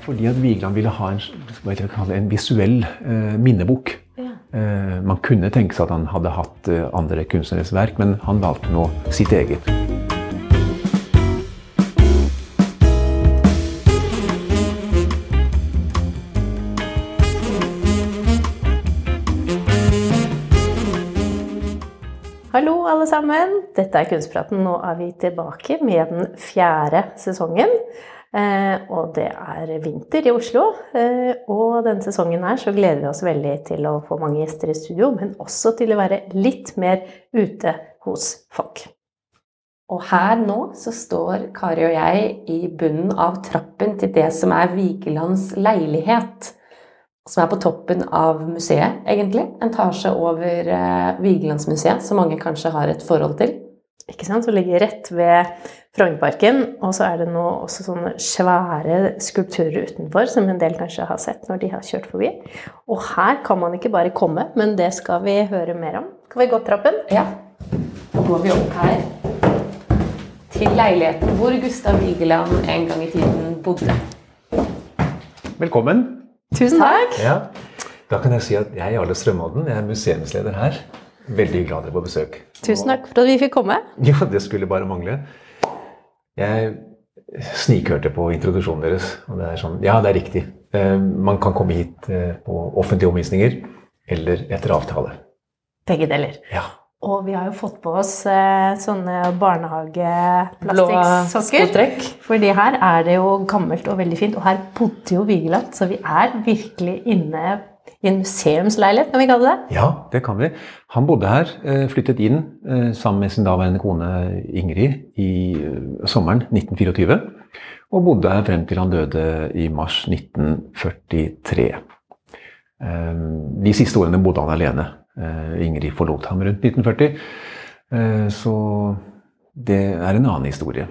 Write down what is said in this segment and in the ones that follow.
Fordi at Vigeland ville ha en, en visuell eh, minnebok. Eh, man kunne tenke seg at han hadde hatt eh, andre kunstneres verk, men han valgte nå sitt eget. Hallo, alle sammen. Dette er Kunstpraten. Nå er vi tilbake med den fjerde sesongen. Eh, og det er vinter i Oslo. Eh, og denne sesongen her så gleder vi oss veldig til å få mange gjester i studio, men også til å være litt mer ute hos folk. Og her nå så står Kari og jeg i bunnen av trappen til det som er Vigelands leilighet. Som er på toppen av museet, egentlig. En etasje over eh, Vigelandsmuseet, som mange kanskje har et forhold til. Ikke sant? Som ligger rett ved Frognerparken. Og så er det nå også sånne svære skulpturer utenfor, som en del kanskje har sett når de har kjørt forbi. Og her kan man ikke bare komme, men det skal vi høre mer om. Skal vi gå trappen? Ja. Da går vi opp her til leiligheten hvor Gustav Vigeland en gang i tiden bodde. Velkommen. Tusen takk. Ja. Da kan jeg si at jeg er Jarle Strømodden. Jeg er museumsleder her. Veldig glad dere er på besøk. Tusen takk for at vi fikk komme. Ja, det skulle bare mangle. Jeg snikhørte på introduksjonen deres, og det er sånn Ja, det er riktig. Eh, Man kan komme hit eh, på offentlige omvisninger eller etter avtale. Begge deler. Ja. Og vi har jo fått på oss eh, sånne barnehageplastikksokker. skotrekk. Fordi her er det jo gammelt og veldig fint, og her bodde jo Vigeland, så vi er virkelig inne i en museumsleilighet, kan vi kalle det. Ja, det kan vi. Han bodde her, eh, flyttet inn eh, sammen med sin daværende kone Ingrid i eh, sommeren 1924. Og bodde her frem til han døde i mars 1943. Eh, De siste årene bodde han alene. Ingrid forlot ham rundt 1940. Eh, Så det er en annen historie.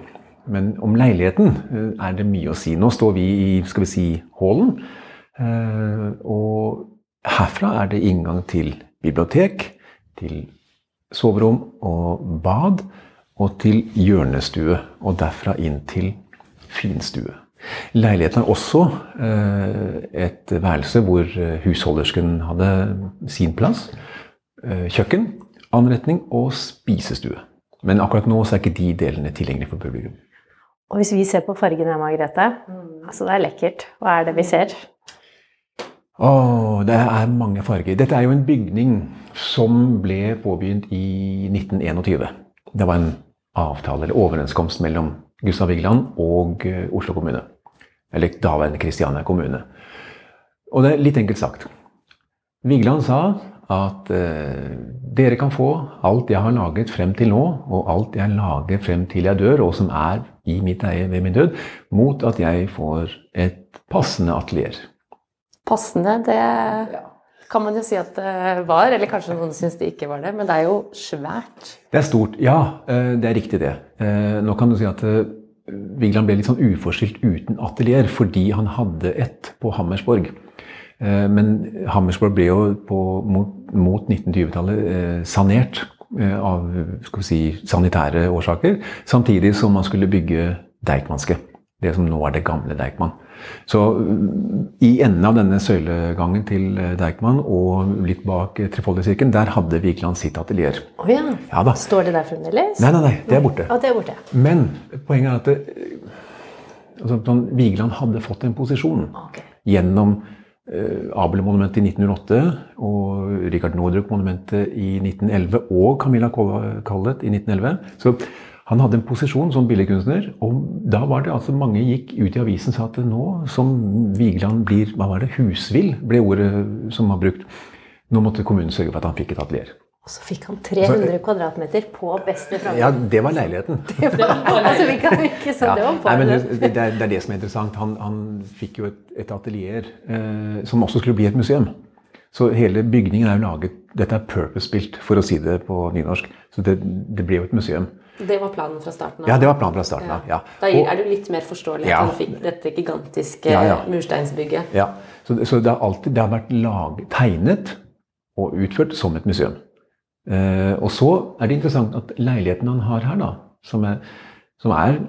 Men om leiligheten er det mye å si. Nå står vi i skal vi si, hallen. Og herfra er det inngang til bibliotek, til soverom og bad, og til hjørnestue. Og derfra inn til finstue. Leiligheten har også eh, et værelse hvor eh, husholdersken hadde sin plass. Eh, Kjøkken, anretning og spisestue. Men akkurat nå så er ikke de delene tilgjengelige for publikum. Og hvis vi ser på fargene, Margrethe, altså det er lekkert. Hva er det vi ser? Åh, det er mange farger. Dette er jo en bygning som ble påbegynt i 1921. Det var en avtale eller overenskomst mellom Gustav Vigeland og eh, Oslo kommune. Eller daværende Kristiania kommune. Og det er litt enkelt sagt. Vigeland sa at eh, dere kan få alt jeg har laget frem til nå, og alt jeg lager frem til jeg dør, og som er i mitt eie ved min død, mot at jeg får et passende atelier. Passende, det kan man jo si at det var. Eller kanskje noen syns det ikke var det. Men det er jo svært. Det er stort. Ja, eh, det er riktig det. Eh, Nå kan du si at eh, Vigeland ble litt sånn uforskyldt uten atelier fordi han hadde ett på Hammersborg. Eh, Men Hammersborg ble jo på, mot, mot 1920-tallet eh, sanert av skal vi si, sanitære årsaker, samtidig som man skulle bygge Deichmanske. Det som nå er det gamle Deichman. Så i enden av denne søylegangen til eh, Deichman og litt bak eh, Trefoldigkirken, der hadde Vigeland sitt atelier. Oh ja. Ja. Står det der fremdeles? Nei, nei, nei, det er borte. Ja, det er borte. Men poenget er at det, altså, sånn, Vigeland hadde fått en posisjon okay. gjennom eh, Abel-monumentet i 1908 og Richard Nordrup-monumentet i 1911 og Camilla Collett i 1911. Så han hadde en posisjon som billedkunstner, og da var det altså mange gikk ut i avisen og sa at nå som Vigeland blir hva var det, husvill, ble ordet som var brukt. Nå måtte kommunen sørge for at han fikk et atelier. Og så fikk han 300 kvadratmeter på beste framgang. Ja, det var leiligheten. altså, vi kan ikke så Ja. det var Nei, det, det, er, det er det som er interessant. Han, han fikk jo et, et atelier eh, som også skulle bli et museum. Så hele bygningen er jo laget Dette er purpose-spilt, for å si det på nynorsk. Så det, det ble jo et museum. Det var planen fra starten av? Ja, det var planen fra starten av. Ja. Da er jo litt mer forståelig at Ja. han fikk dette gigantiske Ja, ja. mursteinsbygget. Ja, så, så det har alltid det har vært lag, tegnet og utført som et museum. Eh, og så er det interessant at leiligheten han har her, da, som er, som er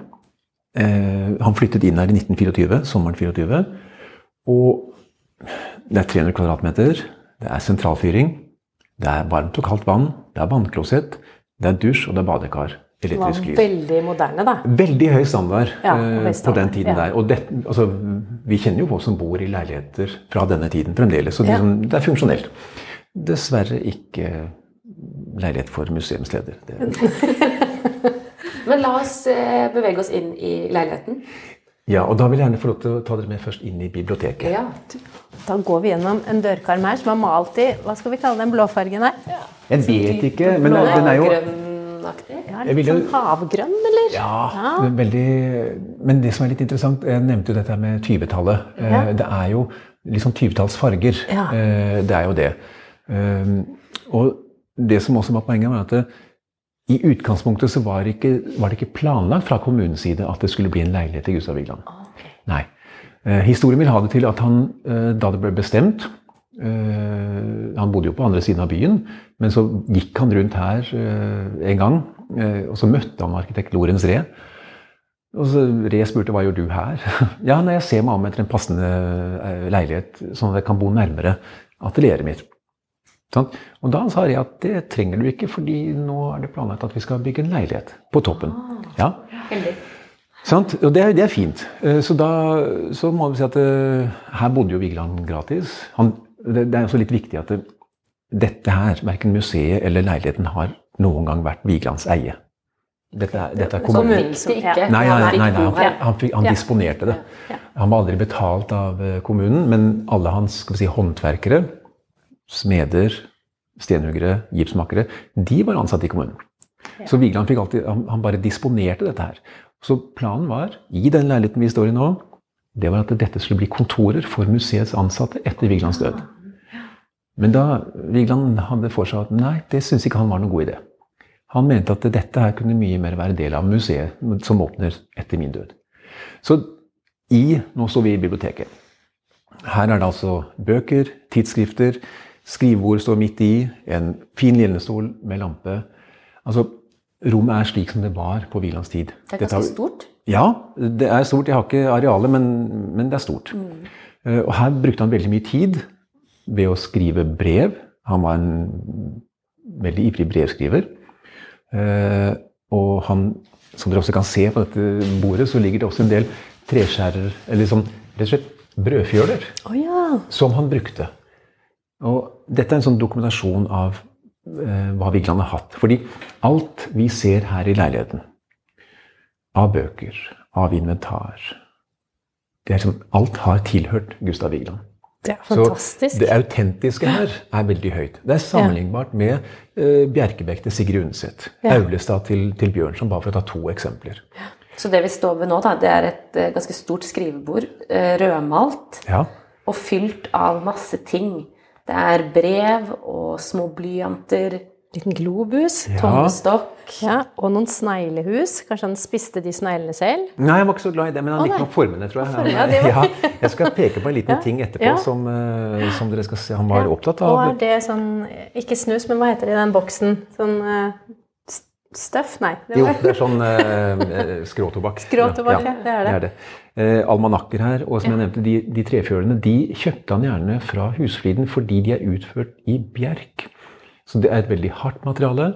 eh, Han flyttet inn her i 1924, sommeren 24. Og det er 300 kvadratmeter. Det er sentralfyring. Det er varmt og kaldt vann. Det er vannklosett. Det er dusj, og det er badekar. Det var Elektrisk lys. veldig moderne, da. Veldig høy standard Ja, eh, på den tiden ja. der. Og det, altså, vi kjenner jo folk som bor i leiligheter fra denne tiden fremdeles. Så det, Ja. det er funksjonelt. Dessverre ikke leilighet for museumsleder. Det, Men la oss eh, bevege oss inn i leiligheten. ja, og da vil jeg gjerne få lov til å ta dere med først inn i biblioteket. Ja. Da går vi gjennom en dørkarm her som er malt i hva skal vi kalle den blåfargen her? Jeg vet ikke, men den, den er jo Blågrønnaktig. Ja, litt jo- sånn havgrønn, eller? Ja, det er veldig, men det som er litt interessant Jeg nevnte jo dette med 20-tallet. Eh, Ja. Det er jo liksom 20-tallsfarger. Ja. Eh, Det er jo det. Eh, Og det som også var poenget, var at det, i utgangspunktet så var, ikke, var det ikke planlagt fra kommunens side at det skulle bli en leilighet i Gustav Vigeland. Nei. Eh, Historien vil ha det til at han, eh, da det ble bestemt eh, Han bodde jo på andre siden av byen, men så gikk han rundt her eh, en gang, eh, og så møtte han arkitekt Lorentz Ree. Og så Ree spurte hva gjør du her? ja, nei, jeg ser meg om etter en passende eh, leilighet, sånn at jeg kan bo nærmere atelieret mitt. Sånn? Og da sa Ree at det trenger du ikke, fordi nå er det planlagt at vi skal bygge en leilighet på toppen. Ja, Sant? Og det, er- det er fint. Eh, Så da så må vi si at uh, her bodde jo Vigeland gratis. Han, det, det er også litt viktig at det, dette her, verken museet eller leiligheten, har noen gang vært Vigelands eie. Dette er, dette er kommunen. det ikke. Nei, nei, Han nei, nei, han, han, fikk, han disponerte det. Han var aldri betalt av eh, kommunen, men alle hans skal vi si, håndverkere, smeder, stenhuggere, gipsmakere, de var ansatt i kommunen. Så Vigeland fikk alltid, han, han bare disponerte dette her. Så planen var, i den leiligheten vi står i nå, det var at dette skulle bli kontorer for museets ansatte etter Vigelands død. Men da Vigeland hadde for seg at nei, det syntes ikke han var noen god idé. Han mente at dette her kunne mye mer være del av museet som åpner etter min død. Så i, nå står vi i biblioteket. Her er det altså bøker, tidsskrifter, skrivebord står midt i, en fin ljenestol med lampe. Altså, Rommet er slik som det var på Vigelands tid. Det er ganske stort. ja, det er stort. Jeg har ikke arealet, men, men det er stort. Mm. Og her brukte han veldig mye tid ved å skrive brev. Han var en veldig ivrig brevskriver. Eh, Og han, som dere også kan se på dette bordet, så ligger det også en del treskjærer, eller sånn, rett og slett brødfjøler, oh, ja. som han brukte. Og dette er en sånn dokumentasjon av eh, hva Vigeland har hatt. Fordi alt vi ser her i leiligheten, av bøker, av inventar det er som, Alt har tilhørt Gustav Vigeland. Er Så det autentiske her er veldig høyt. Det er sammenlignbart med uh, Bjerkebekk til Sigrid Undset. Ja. Aulestad til, til Bjørnson, bare for å ta to eksempler. Så det vi står ved nå, da, det er et uh, ganske stort skrivebord. Uh, Rødmalt Ja, og fylt av masse ting. Det er brev og små blyanter, Liten globus. Ja. tommestokk Ja, og noen sneglehus. Kanskje han spiste de sneglene selv? Nei, jeg var ikke så glad i det, men han likte noen formene, tror jeg. Ja, var- ja, jeg skal peke på en liten ting etterpå som, eh, som dere skal se. Han var opptatt Og av er det sånn Ikke snus, men hva heter det i den boksen? Sånn uh, støff? Nei. Det Jo, det er sånn uh, eh, skråtobakk. Skråtobakk, ja, det er det. Eh, almanakker her, og som jeg nevnte, de, de trefjølene de kjøpte han gjerne fra Husfliden fordi de er utført i bjerk. Så det er et veldig hardt materiale,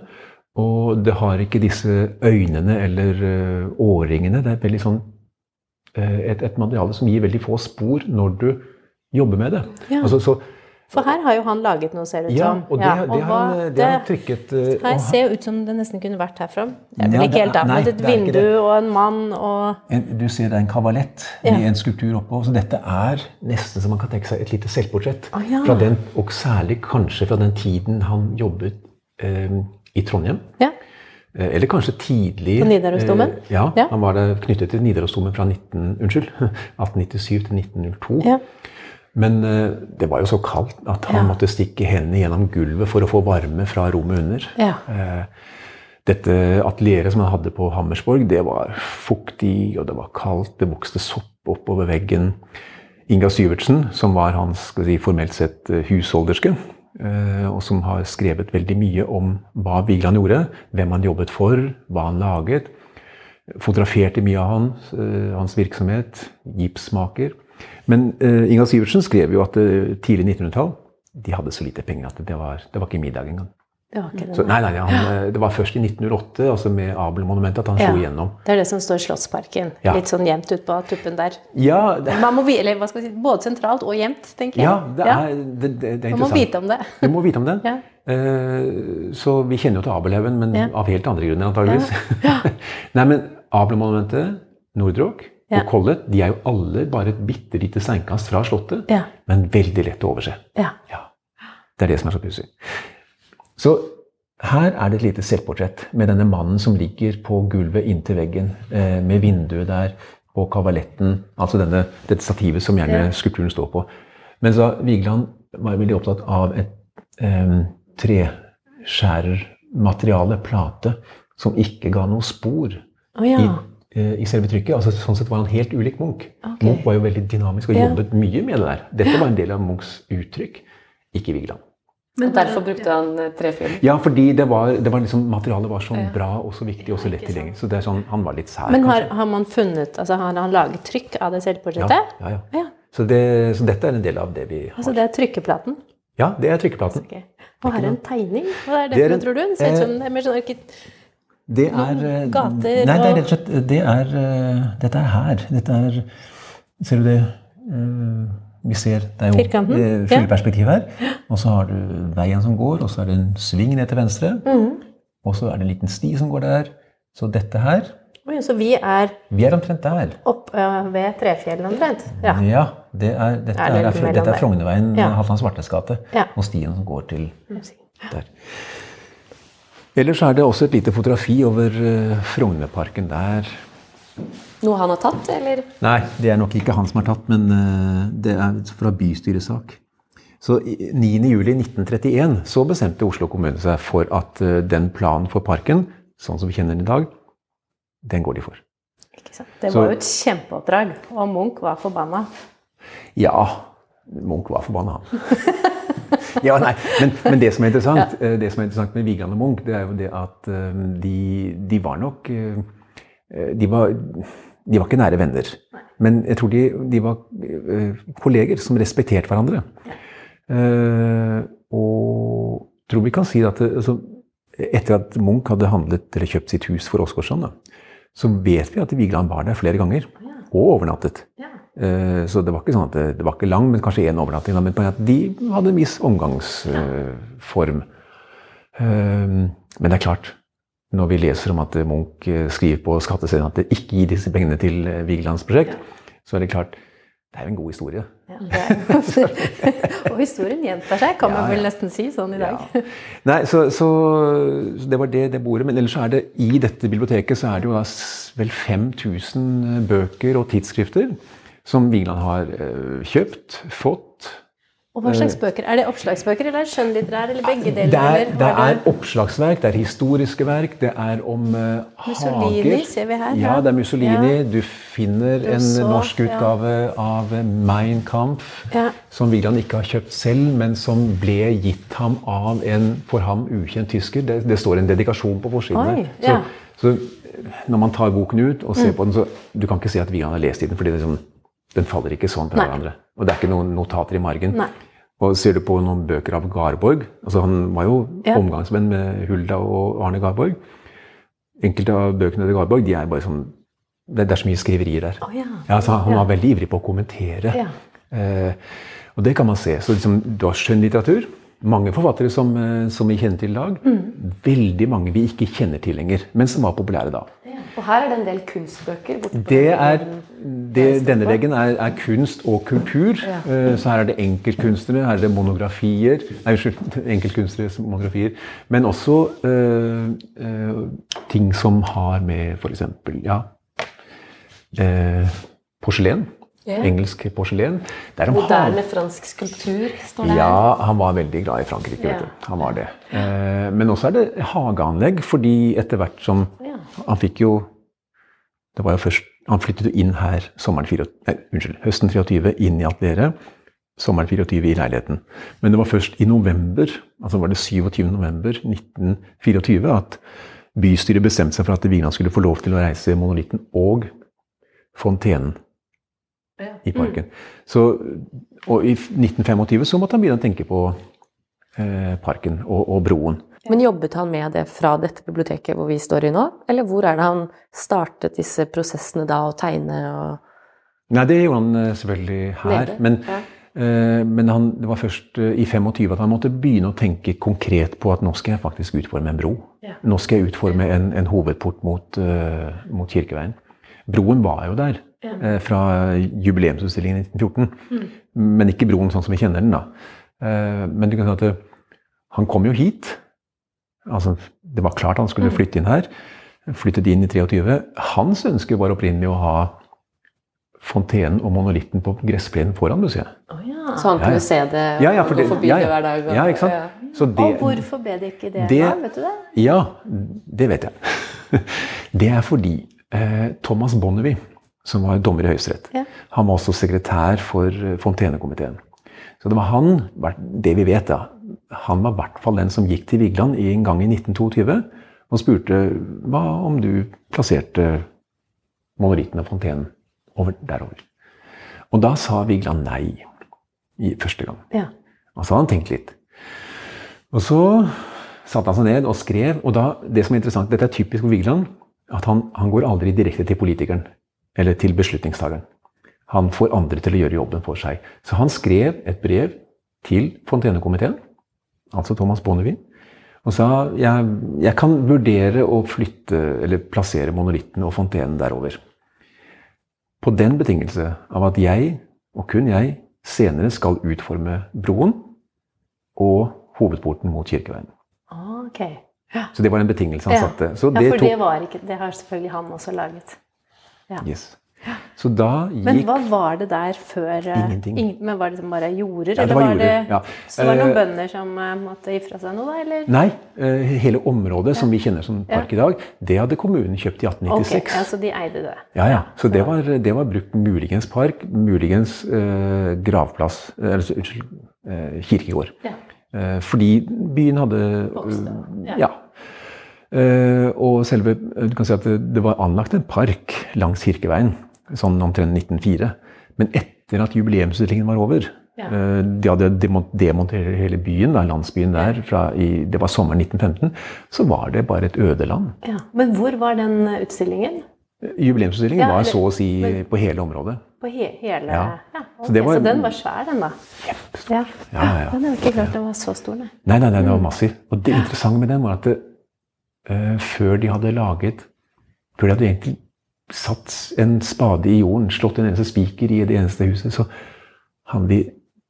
og det har ikke disse øynene eller eh, årringene. Det er veldig sånn, eh, et, et materiale som gir veldig få spor når du jobber med det. Ja. Altså, så, For her har jo han laget noe, ser det ut ja, og det, det, har, hva- han, det har han trykket uh, Her ser jo ut som det nesten kunne vært herfra. Det er Ja, ikke helt da, men et det vindu og en mann og En, du ser det er en kavalett Ja. med en skulptur oppå. Så dette er nesten som man kan tenke seg et lite selvportrett. Ah, ja. fra den, og særlig kanskje fra den tiden han jobbet eh, i Trondheim. Ja. Eh, Eller kanskje tidlig På Nidarosdomen? eh, Ja, Ja. han var knyttet til Nidarosdomen fra 19, unnskyld, 1897 til 1902. Ja. Men eh, det var jo så kaldt at han Ja. måtte stikke hendene gjennom gulvet for å få varme fra rommet under. Ja. Eh, Dette atelieret som han hadde på Hammersborg, det var fuktig, og det var kaldt. Det vokste sopp oppover veggen. Inga Syvertsen, som var hans skal si, formelt sett eh, husholderske, og som har skrevet veldig mye om hva Vigeland gjorde, hvem han jobbet for, hva han laget, fotograferte mye av hans, eh, hans virksomhet, gipsmaker. Men uh, Inga Sivertsen skrev jo at uh, tidlig 1900-tall de hadde så lite penger at det var, det var ikke middag engang. Det var. Så, nei, nei, han, eh, Det var først i 1908, altså med Abel-monumentet, at han Ja. slo igjennom. Det er det som står i Slottsparken. Ja. Litt sånn gjemt ut på tuppen der. Ja, det, Man må, eller hva skal vi si, Både sentralt og gjemt, tenker jeg. ja, det er, det, det, det er Man må vite om det. Du må vite om det. Ja. Eh, så vi kjenner jo til Abelhaugen, men Ja. av helt andre grunner antageligvis. Nei, men Abel-monumentet, Nordrock Ja. og Collett de er jo alle bare et bitte lite steinkast fra Slottet, Ja. men veldig lett å overse. Ja. Ja. Det er det som er så pussig. Så her er det et lite selvportrett med denne mannen som ligger på gulvet inntil veggen, eh, med vinduet der og kavaletten, altså denne, dette stativet som gjerne skulpturen står på. Men så Vigeland var veldig opptatt av et eh, treskjærermateriale, plate, som ikke ga noe spor Oh, ja. i, i selve trykket. Altså, sånn sett var han helt ulik Munch. Okay. Munch var jo veldig dynamisk og Ja. jobbet mye med det der. Dette var en del av Munchs uttrykk, ikke Vigeland. Og derfor brukte han eh, trefilm. Ja, fordi det var, det var liksom, materialet var så Ja. bra og så viktig og så lett tilgjengelig. Så det er sånn, han var litt sær, Men har, har man funnet Altså har han laget trykk av det selvportrettet? ja, ja. Ja. Så, det, så dette er en del av det vi har. Altså det er trykkeplaten? Ja, det er trykkeplaten. Okay. Og her er en tegning. Hva er det, Det er en- tror du? Det ser ut eh, som det er mer sånn Det er eh, gater Nei, det er rett og slett det er, eh, Dette er her. Dette er Ser du det? Eh, Vi ser Det er jo Firkanten? fugleperspektiv her. Og så har du veien som går, og så er det en sving ned til venstre. Mm. Og så er det en liten sti som går der. Så dette her Oi, Så vi er Vi er omtrent der. opp ved Trefjellet omtrent? Ja. Ja, det er, dette, Er det er, dette er? Frognerveien, Ja. Halvdan Svartes gate, Ja. og stien som går til der. Ellers er det også et lite fotografi over uh, Frognerparken der. Noe han har tatt, eller? Nei, det er nok ikke han som har tatt, men eh, det er fra bystyresak. Så i- 9.7.1931 så bestemte Oslo kommune seg for at eh, den planen for parken, sånn som vi kjenner den i dag, den går de for. Ikke sant? Det Så- var jo et kjempeoppdrag, og Munch var forbanna. Ja, Munch var forbanna, han. ja, nei, men, men det som er interessant ja. det som er interessant med Vigeland og Munch, det er jo det at eh, de, de var nok eh, de var, de var ikke nære venner. Men jeg tror de, de var eh, kolleger som respekterte hverandre. Og og tror vi kan si at altså, etter at Munch hadde handlet eller kjøpt sitt hus for Åsgårdstrand, så vet vi at Vigeland var der flere ganger. Og overnattet. Eh, Så det var ikke sånn at det, det var ikke lang, men kanskje én overnatting. Men på at de hadde en viss omgangsform. Men det er klart, når vi leser om at Munch eh, skriver på skatteseddelen at det ikke gir disse pengene til eh, Vigelands prosjekt, så er det klart det er jo en god historie. Ja, og historien gjentar seg, kan man Ja, vel nesten si sånn i dag. Ja. Nei, så, så, så det var det, det bordet. Men ellers så er det i dette biblioteket så er det jo da vel 5000 bøker og tidsskrifter som Vigeland har eh, kjøpt, fått. Og hva slags bøker? Er det oppslagsbøker, eller er det skjønnlitterær, eller begge deler? Det er, det er oppslagsverk, det er historiske verk, det er om uh, Mussolini hager. ser vi her, Ja, ja. det er Mussolini. Ja. Du finner en Rousseau, norsk ja. utgave av Mein Kampf, Ja. som Vigeland ikke har kjøpt selv, men som ble gitt ham av en for ham ukjent tysker. Det, det står en dedikasjon på forsiden. Ja. Så, så når man tar boken ut og ser på den, så du kan ikke si at Vigeland har lest i den, fordi det er liksom, den faller ikke sånn fra Nei. hverandre. Og det er ikke noen notater i margen. Nei. Og ser du på noen bøker av Garborg altså Han var jo Ja. omgangsvenn med Hulda og Arne Garborg. Enkelte av bøkene til Garborg de er bare sånn Det, er så mye skriverier der. Oh, ja. Ja, så han var veldig ivrig på å kommentere. Ja. Eh, og det kan man se. Så liksom, du har skjønnlitteratur. Mange forfattere som, eh, som vi kjenner til i dag. Mm. Veldig mange vi ikke kjenner til lenger, men som var populære da. Og her er det en del kunstbøker. Det er, det, denne veggen er, er, kunst og kultur. Ja. Eh, så her er det enkeltkunstnere, her er det monografier. Nei, unnskyld. Enkeltkunstneres monografier. Men også øh, øh, ting som har med f.eks. ja, øh, porselen. Yeah. Engelsk porselen. Moderne fransk skulptur, står det Ja, han var veldig glad i Frankrike. Ja. Han var det. men også er det hageanlegg, fordi etter hvert som ja. Han fikk jo det var jo først, Han flyttet jo inn her sommeren 24, nei, unnskyld, høsten 23, inn i atelieret. Sommeren 24 i leiligheten. Men det var først i november, altså var det 27. november 1924 at bystyret bestemte seg for at Vigeland skulle få lov til å reise monolitten og fontenen i parken. Mm. Så, og i 1925 så måtte han begynne å tenke på eh, parken og, og broen. Men jobbet han med det fra dette biblioteket hvor vi står i nå, eller hvor er det han startet disse prosessene da, å tegne og Nei, det gjorde han eh, selvfølgelig her. Men, ja. eh, men han, det var først uh, i 25 at han måtte begynne å tenke konkret på at nå skal jeg faktisk utforme en bro. Ja. Nå skal jeg utforme en, en hovedport mot, uh, mot, Kirkeveien. Broen var jo der ja. fra jubileumsutstillingen i 1914. Mm. Men ikke broen sånn som vi kjenner den, da. men du kan si at han kom jo hit Altså, det var klart han skulle mm. flytte inn her. Flyttet inn i 23. Hans ønske var opprinnelig å ha fontenen og monolitten på gressplenen foran museet. Oh, ja. Så han kunne ja, ja. se det og ja, gå forbi det hver dag? Og, ja, ikke sant? Det, og hvorfor ble det ikke det, det da? Vet du det? Ja, det vet jeg. det er fordi eh, Thomas Bonnevie, som var dommer i Høyesterett, han var også sekretær for eh, Fontenekomiteen. Så det var han, det vi vet da, han var i hvert fall den som gikk til Vigeland en gang i 1922 og spurte hva om du plasserte monolitten og fontenen over, derover. Og da sa Vigeland nei i første gang. Ja. Og så hadde han tenkt litt. Og så satte han seg ned og skrev. Og da, det som er interessant, dette er typisk for Vigeland, at han, han går aldri direkte til politikeren eller til beslutningstakeren. Han får andre til å gjøre jobben for seg. Så han skrev et brev til Fontenekomiteen altså Thomas Bonnevie, og sa jeg, jeg kan vurdere å flytte eller plassere monolitten og fontenen derover. På den betingelse av at jeg, og kun jeg, senere skal utforme broen og hovedporten mot Kirkeveien. Okay. Ja. Så det var en betingelse han ja. satte. ja, for det, var ikke, det har selvfølgelig han også laget. Ja. Yes. Så da gikk Men hva var det der før eh, Ingenting. Ingen, men Var det bare jorder? Ja, det var, var det, ja. Så var det noen uh, bønder som uh, måtte gi fra seg noe, da? Eller? Nei. Hele området ja. som vi kjenner som park i dag, det hadde kommunen kjøpt i 1896. Okay, ja, Så de eide det? Ja, ja. Så det var, det var brukt muligens park, muligens gravplass Eller unnskyld, kirkegård. fordi byen hadde Ja. Uh, og selve, du kan si at det, var anlagt en park langs Kirkeveien sånn omtrent 1904. Men etter at jubileumsutstillingen var over ja. uh, De hadde demontert hele byen, da, landsbyen der, i, det var sommeren 1915. Så var det bare et øde land. Ja. Men hvor var den utstillingen? Jubileumsutstillingen ja, var så å si men, på hele området. På he hele ja. ja okay. så, var, så, den var svær, den da? Kjempestor. Ja. Ja, ja, Den hadde ikke klart den var så stor, nei. Nei, nei, nei den var massiv. Og det interessante med den var at det, før de hadde laget Før de hadde egentlig satt en spade i jorden, slått en eneste spiker i det eneste huset, så hadde de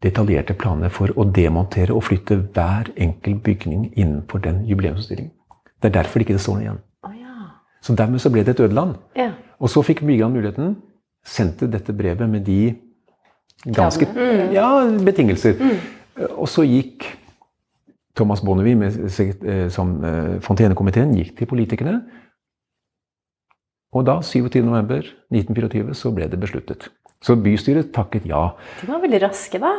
detaljerte planer for å demontere og flytte hver enkel bygning innenfor den jubileumsutstillingen. Det er derfor ikke det står noe igjen. Oh, ja. Så dermed så ble det et ødeland. Ja. Og så fikk Vigeland muligheten, sendte dette brevet med de ganske mm. ja, betingelser. Mm. Og så gikk Thomas Bonnevie med, eh, som eh, Fontenekomiteen gikk til politikerne og da, 27.11.1924, så ble det besluttet. Så bystyret takket ja. De var veldig raske, da?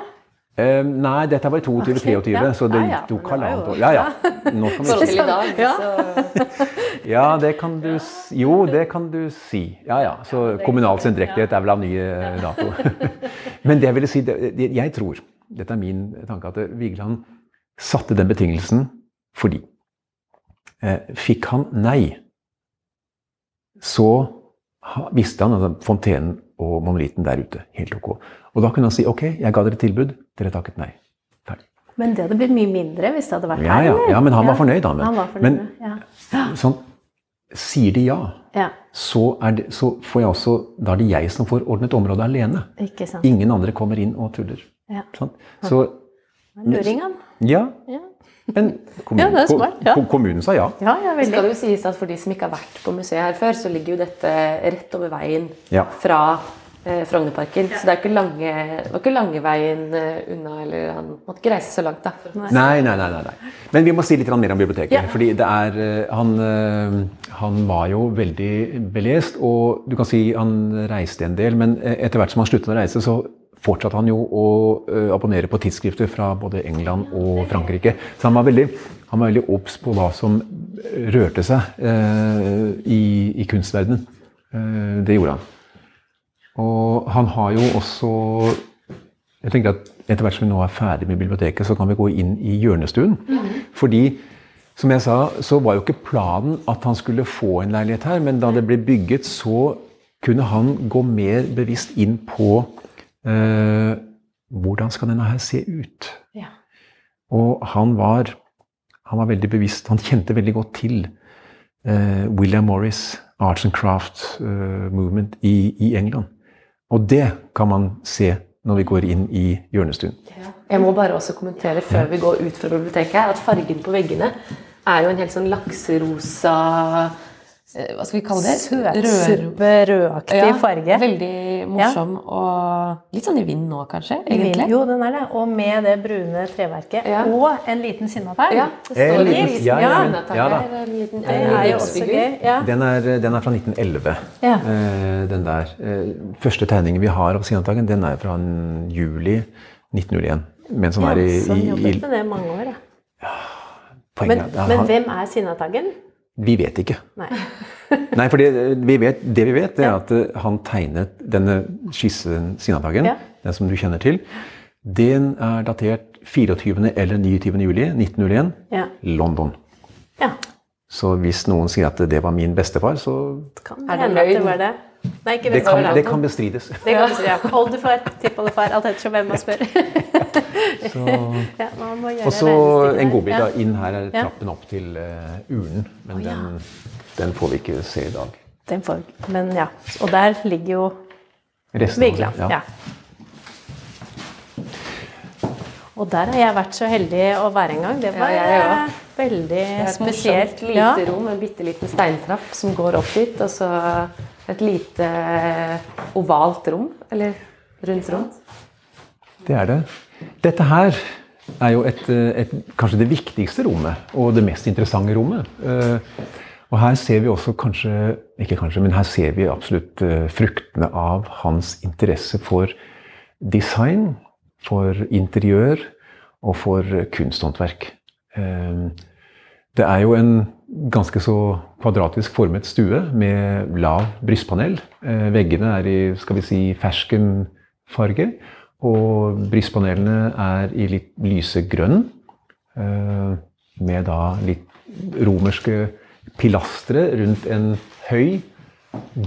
Eh, nei, dette var i 22-23, okay, ja. så det ja, ja, tok halvannet år. Ja, ja. Nå kan vi si. Ja, det kan du Jo, det kan du si. Ja, ja. Så kommunal sendrektighet er vel av ny eh, dato. Men det jeg ville si, det, jeg tror, dette er min tanke, at Vigeland satte den betingelsen fordi eh, Fikk han nei så visste han at fontenen og monolitten der ute. Helt ok. Og da kunne han si ok, jeg ga dere tilbud, dere takket nei. Ferdig. Men det hadde blitt mye mindre hvis det hadde vært ja, her? Ja, ja, men han var fornøyd, han. han var fornøyd, men ja. sånn sier de ja, Ja, så, det, så får jeg også Da er det jeg som får ordnet området alene. Ingen andre kommer inn og tuller. Ja. Så Luring, han. ja. Ja. Men kommunen, Ja, smart, ja. kommunen sa ja. Ja, ja, skal det jo sies at For de som ikke har vært på museet her før, så ligger jo dette rett over veien Ja. fra eh, Frognerparken. Så det er ikke lange, det var ikke lange veien eh, unna. eller Han måtte ikke reise så langt. da. Nei, nei, nei. nei, nei. Men vi må si litt mer om biblioteket. Ja. fordi det er, eh, han, eh, han var jo veldig belest, og du kan si han reiste en del. Men etter hvert som han sluttet å reise, så fortsatte han jo å eh, abonnere på tidsskrifter fra både England og Frankrike. Så han var veldig han var veldig obs på hva som rørte seg eh, i, i kunstverdenen. Eh, det gjorde han. Og han har jo også jeg tenker at Etter hvert som vi nå er ferdig med biblioteket, så kan vi gå inn i hjørnestuen. Fordi, som jeg sa, så var jo ikke planen at han skulle få en leilighet her, men da det ble bygget, så kunne han gå mer bevisst inn på eh, hvordan skal denne her se ut. Ja. Og han var, han var veldig bevisst, han kjente veldig godt til eh, William Morris, Arts and Craft eh, Movement i, i England. Og det kan man se når vi går inn i hjørnestuen. Jeg må bare også kommentere før vi går ut fra biblioteket at fargen på veggene er jo en helt sånn lakserosa Hva skal vi kalle det? Søtsuppe, rødaktig Ja, farge. Veldig morsom og litt sånn i vind nå, kanskje? Vind. egentlig. Jo, den er det. Og med det brune treverket. Ja. Og en liten sinnatagg. Ja, det En står liten- litt ja, ja. Sinnatagg Ja da. en liten- er jo også gøy. Ja. Den er, den er fra 1911. Ja. Eh, den der. Eh, første tegningen vi har av Sinnataggen, den er fra en juli 1901. Mens han Ja, er i, i, i, i med det i mange år, ja. poenget Men, er men hvem er Sinnataggen? Vi vet ikke. Nei. Nei, for det vi vet, det vi vet, det er at eh, han tegnet denne skissen Sinnataggen, Ja. den som du kjenner til. Den er datert 24. eller 29. juli 1901, Ja. London. ja. Så hvis noen sier at det var min bestefar, så Kan Er det hende at det løgn? var det. Nei, det kan, bestrides. det kan bestrides. Det kan ja. Oldefar, tippoldefar, alt ettersom hvem man spør. Så, ja, og så en der. godbit. Ja. Inn her er trappen opp til eh, urnen, men oh, ja. den, den får vi ikke se i dag. Den får, men ja. Og der ligger jo Resten Vigeland. Ja. Og der har jeg vært så heldig å være en gang. Det var Ja, jeg eh, veldig Det er et spesielt. morsomt lite rom, en bitte liten steintrapp som går opp dit, og så et lite ovalt rom, eller rundt rom. Det er det. Dette her er jo et, eh, et, kanskje det viktigste rommet, og det mest interessante rommet. Eh, Og her ser vi også kanskje, ikke kanskje, men her ser vi absolutt eh, fruktene av hans interesse for design, for interiør og for kunsthåndverk. Det er jo en ganske så kvadratisk formet stue med lav brystpanel. Veggene er i skal vi si, ferskenfarge, og brystpanelene er i litt lysegrønn. eh, Med da litt romerske pilastre rundt en høy,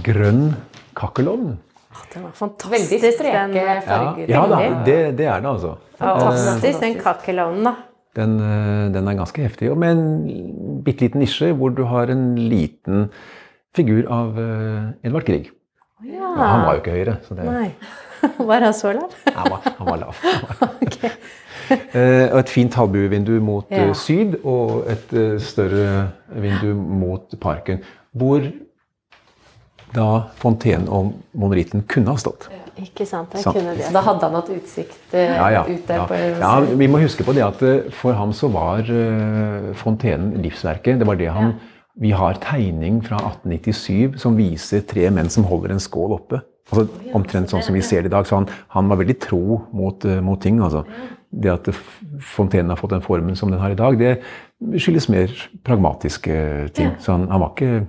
grønn kakkelovn. Det var Veldig fantastisk. streke Den, farger. Ja da, det, det er det altså. fantastisk, den kakkelovnen, da. Den, eh, den er ganske heftig. Og med en bitte liten nisje hvor du har en liten figur av eh, Edvard Grieg. Ja. Han var jo ikke høyere, så det, Nei. Var han så lav? han, var, han var lav. Eh, og et fint halvbuevindu mot eh, Ja. syd, og et eh, større vindu mot parken. Hvor da fontenen og monolitten kunne ha stått. Ikke sant, han kunne det. Så da hadde han hatt utsikt Ja, ja, ut der ja. på ja, Vi må huske på det at for ham så var fontenen livsverket. Det var det han Vi har tegning fra 1897 som viser tre menn som holder en skål oppe. Altså, omtrent sånn som vi ser det i dag. Så han, han var veldig tro mot, eh, mot ting. altså. Det at fontenen har fått den formen som den har i dag, det skyldes mer pragmatiske ting. Så han, han var ikke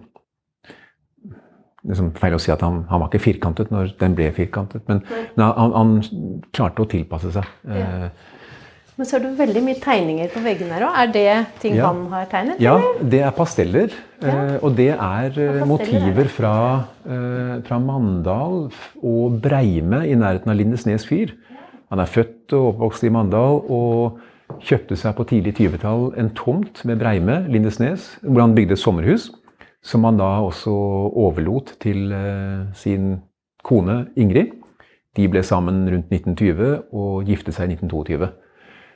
liksom feil å si at han, han var ikke firkantet når den ble firkantet, men, men han, han klarte å tilpasse seg. Eh, Men så har du veldig mye tegninger på veggene her òg. Er det ting Ja. han har tegnet? ja, eller? det er pasteller, Ja. og det er eh, pasteller er motiver fra, eh, fra Mandal og Breime i nærheten av Lindesnes fyr. Han er født og oppvokst i Mandal og kjøpte seg på tidlig 20-tall en tomt ved Breime, Lindesnes, hvor han bygde et sommerhus. som han da også overlot til eh, sin kone Ingrid. De ble sammen rundt 1920 og giftet seg i 1922.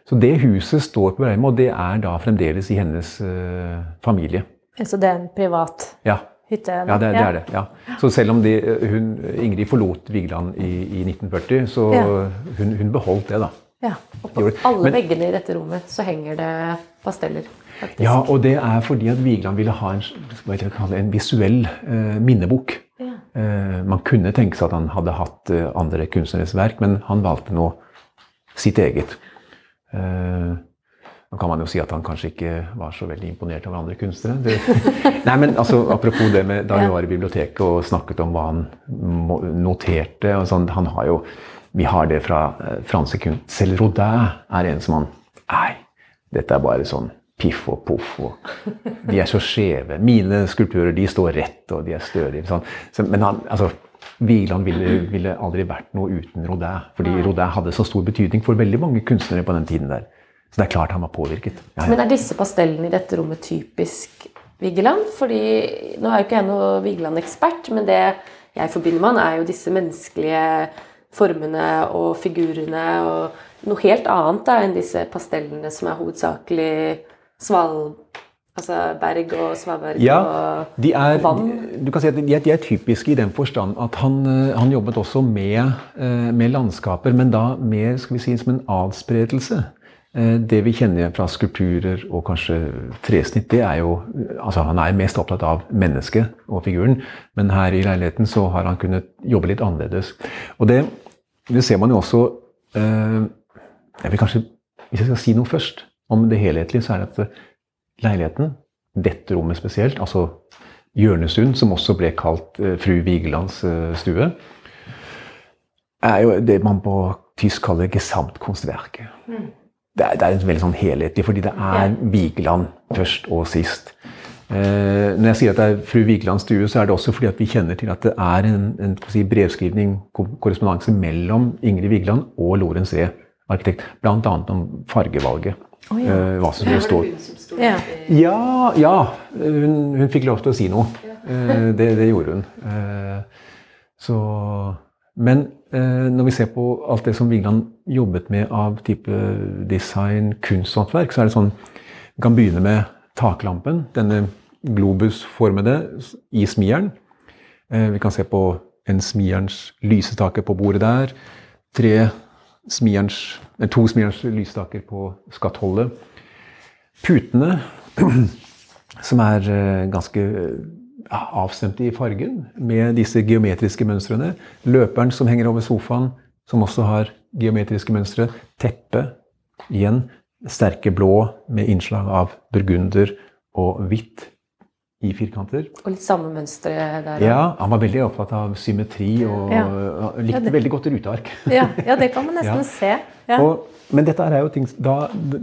Så det huset står på Breim, og det er da fremdeles i hennes uh, familie. Så det er en privat ja. hytte? Ja, det, det, er det. ja. Så selv om de, hun, Ingrid forlot Vigeland i, i 1940, så ja. hun, hun, beholdt det, da. Ja, og På alle Men, veggene i dette rommet så henger det pasteller. Faktisk. Ja, og det er fordi at Vigeland ville ha en, en visuell uh, minnebok. Ja. Uh, man kunne tenke seg at han hadde hatt andre kunstneres verk, men han valgte nå sitt eget. Uh, nå kan man jo si at han kanskje ikke var så veldig imponert over andre kunstnere. Nei, men altså, Apropos det med da vi var i biblioteket og snakket om hva han noterte. og sånn, han har jo, Vi har det fra eh, franske kunst. Selv Rodin er en som han Nei, dette er bare sånn piff og poff. og De er så skjeve. Mine skulpturer de står rett, og de er stødige. Sånn. Så, men han, altså, Vigeland ville, ville, aldri vært noe uten Rodin. Fordi Rodin hadde så stor betydning for veldig mange kunstnere på den tiden der. Så det er klart han var påvirket. Ja, ja. Men er disse pastellene i dette rommet typisk Vigeland? Fordi nå er jo ikke jeg noe Vigeland-ekspert, men det jeg forbinder med han, er jo disse menneskelige formene og figurene og noe helt annet da, enn disse pastellene som er hovedsakelig sval Altså berg og svaberg ja, og er, vann? Du kan si at de er, de er typiske i den forstand at han, eh, han jobbet også med, eh, med, landskaper, men da mer skal vi si, som en adspredelse. Eh, det vi kjenner fra skulpturer og kanskje tresnitt, det er jo altså Han er mest opptatt av mennesket og figuren, men her i leiligheten så har han kunnet jobbe litt annerledes. Og det, det ser man jo også Jeg vil kanskje, Hvis jeg skal si noe først om det helhetlige, så er det at leiligheten, dette rommet spesielt, altså Hjørnestuen, som også ble kalt uh, fru Vigelands uh, stue, er jo det man på tysk kaller Gesamtkunstverket. Mm. Det, er, det er veldig sånn helhetlig, fordi det er Vigeland først og sist. Eh, når jeg sier at det er fru Vigelands stue, så er det også fordi at vi kjenner til at det er en, en si, brevskrivning, korrespondanse mellom Ingrid Vigeland og Lorentz Ree, arkitekt, bl.a. om fargevalget. Oh, ja. uh, hva som skulle stå. Ja, ja, ja. Hun, hun, fikk lov til å si noe. Uh, det, det, gjorde hun. Uh, så Men når vi ser på alt det som Vigeland jobbet med av type design, kunsthåndverk, så er det sånn Vi kan begynne med taklampen. Denne globusformede i smieren. vi kan se på en smierens lysestake på bordet der. Tre smierens, to smierens lysstaker på skatollet. Putene, som er eh, ganske avstemte i fargen, med disse geometriske mønstrene. Løperen som henger over sofaen, som også har geometriske mønstre. Teppet, igjen sterke blå med innslag av burgunder og hvitt i firkanter. Og litt samme mønstre der? Ja, han var veldig opptatt av symmetri og ja. likte ja, det, veldig godt ruteark. Ja, ja, det kan man nesten se. Og, men dette er jo ting, da,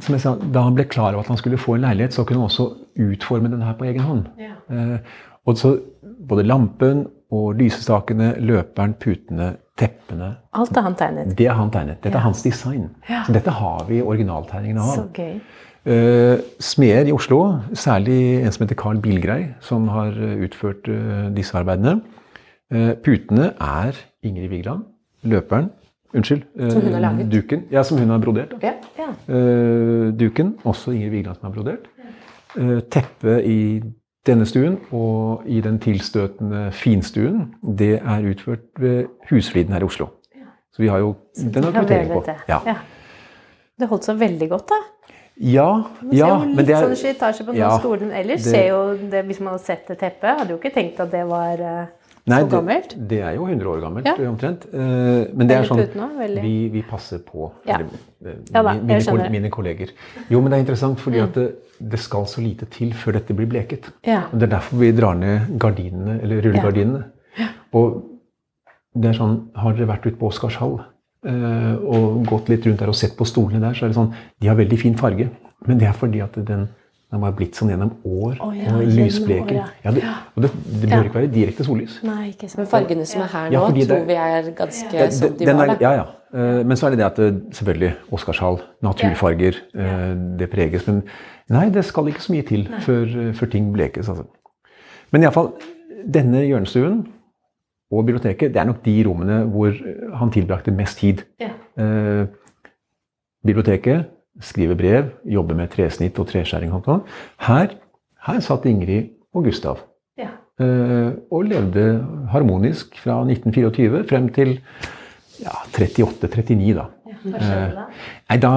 sa, da, han ble klar over at han skulle få en leilighet, så kunne han også utforme den her på egen hånd. Eh, og så Både lampen og lysestakene, løperen, putene, teppene Alt er han tegnet? Det er han tegnet. Dette er hans design. Så dette har vi originaltegningene av. Så gøy. Uh, smeder i Oslo, særlig en som heter Carl Bilgrei, som har eh, utført uh, disse arbeidene. Uh, putene er Ingrid Vigeland. Løperen Unnskyld. som hun har laget? Duken. Ja, som hun har brodert. Ja, ja. duken, også Ingrid Vigeland som har brodert. teppet i denne stuen og i den tilstøtende finstuen, det er utført ved Husfliden her i Oslo. Så vi har jo den har kvittering på. Ja. ja. Det holdt seg veldig godt, da. Ja, ja men det er Litt sånn slitasje på ja, stolen ellers. Det, ser jo det, hvis man hadde sett det teppet, hadde jo ikke tenkt at det var uh, nei, så gammelt. Det, det, er jo 100 år gammelt, ja. omtrent. Uh, men det er sånn vi, vi, passer på. Ja. Eller, uh, da, mine, mine, kolleger. Jo, men det er interessant fordi mm. at det, det, skal så lite til før dette blir bleket. Ja. Det er derfor vi drar ned gardinene, eller rullegardinene. Og det er sånn Har dere vært ute på Oscarshall? Eh, og gått litt rundt der og sett på stolene der, så er det sånn De har veldig fin farge, men det er fordi at den den var blitt sånn gjennom år. Oh, ja, lysbleken. Ja, det, og det, det bør ikke være direkte sollys. Nei, ikke sant. Men fargene som er her nå, tror vi er ganske ja. som de var. Ja, ja. Eh, men så er det det at eh, selvfølgelig Oscarshall, naturfarger, det preges. Men nei, det skal ikke så mye til før, før ting blekes. Altså. Men iallfall, denne hjørnestuen og biblioteket det er nok de rommene hvor han tilbrakte mest tid. Ja. Eh, biblioteket, skriver brev, jobber med tresnitt og treskjæring. sånn. Her, her satt Ingrid og Gustav. Ja. Eh, og levde harmonisk fra 1924 frem til ja, 38-39, da. Ja, Hva skjedde da? Nei, da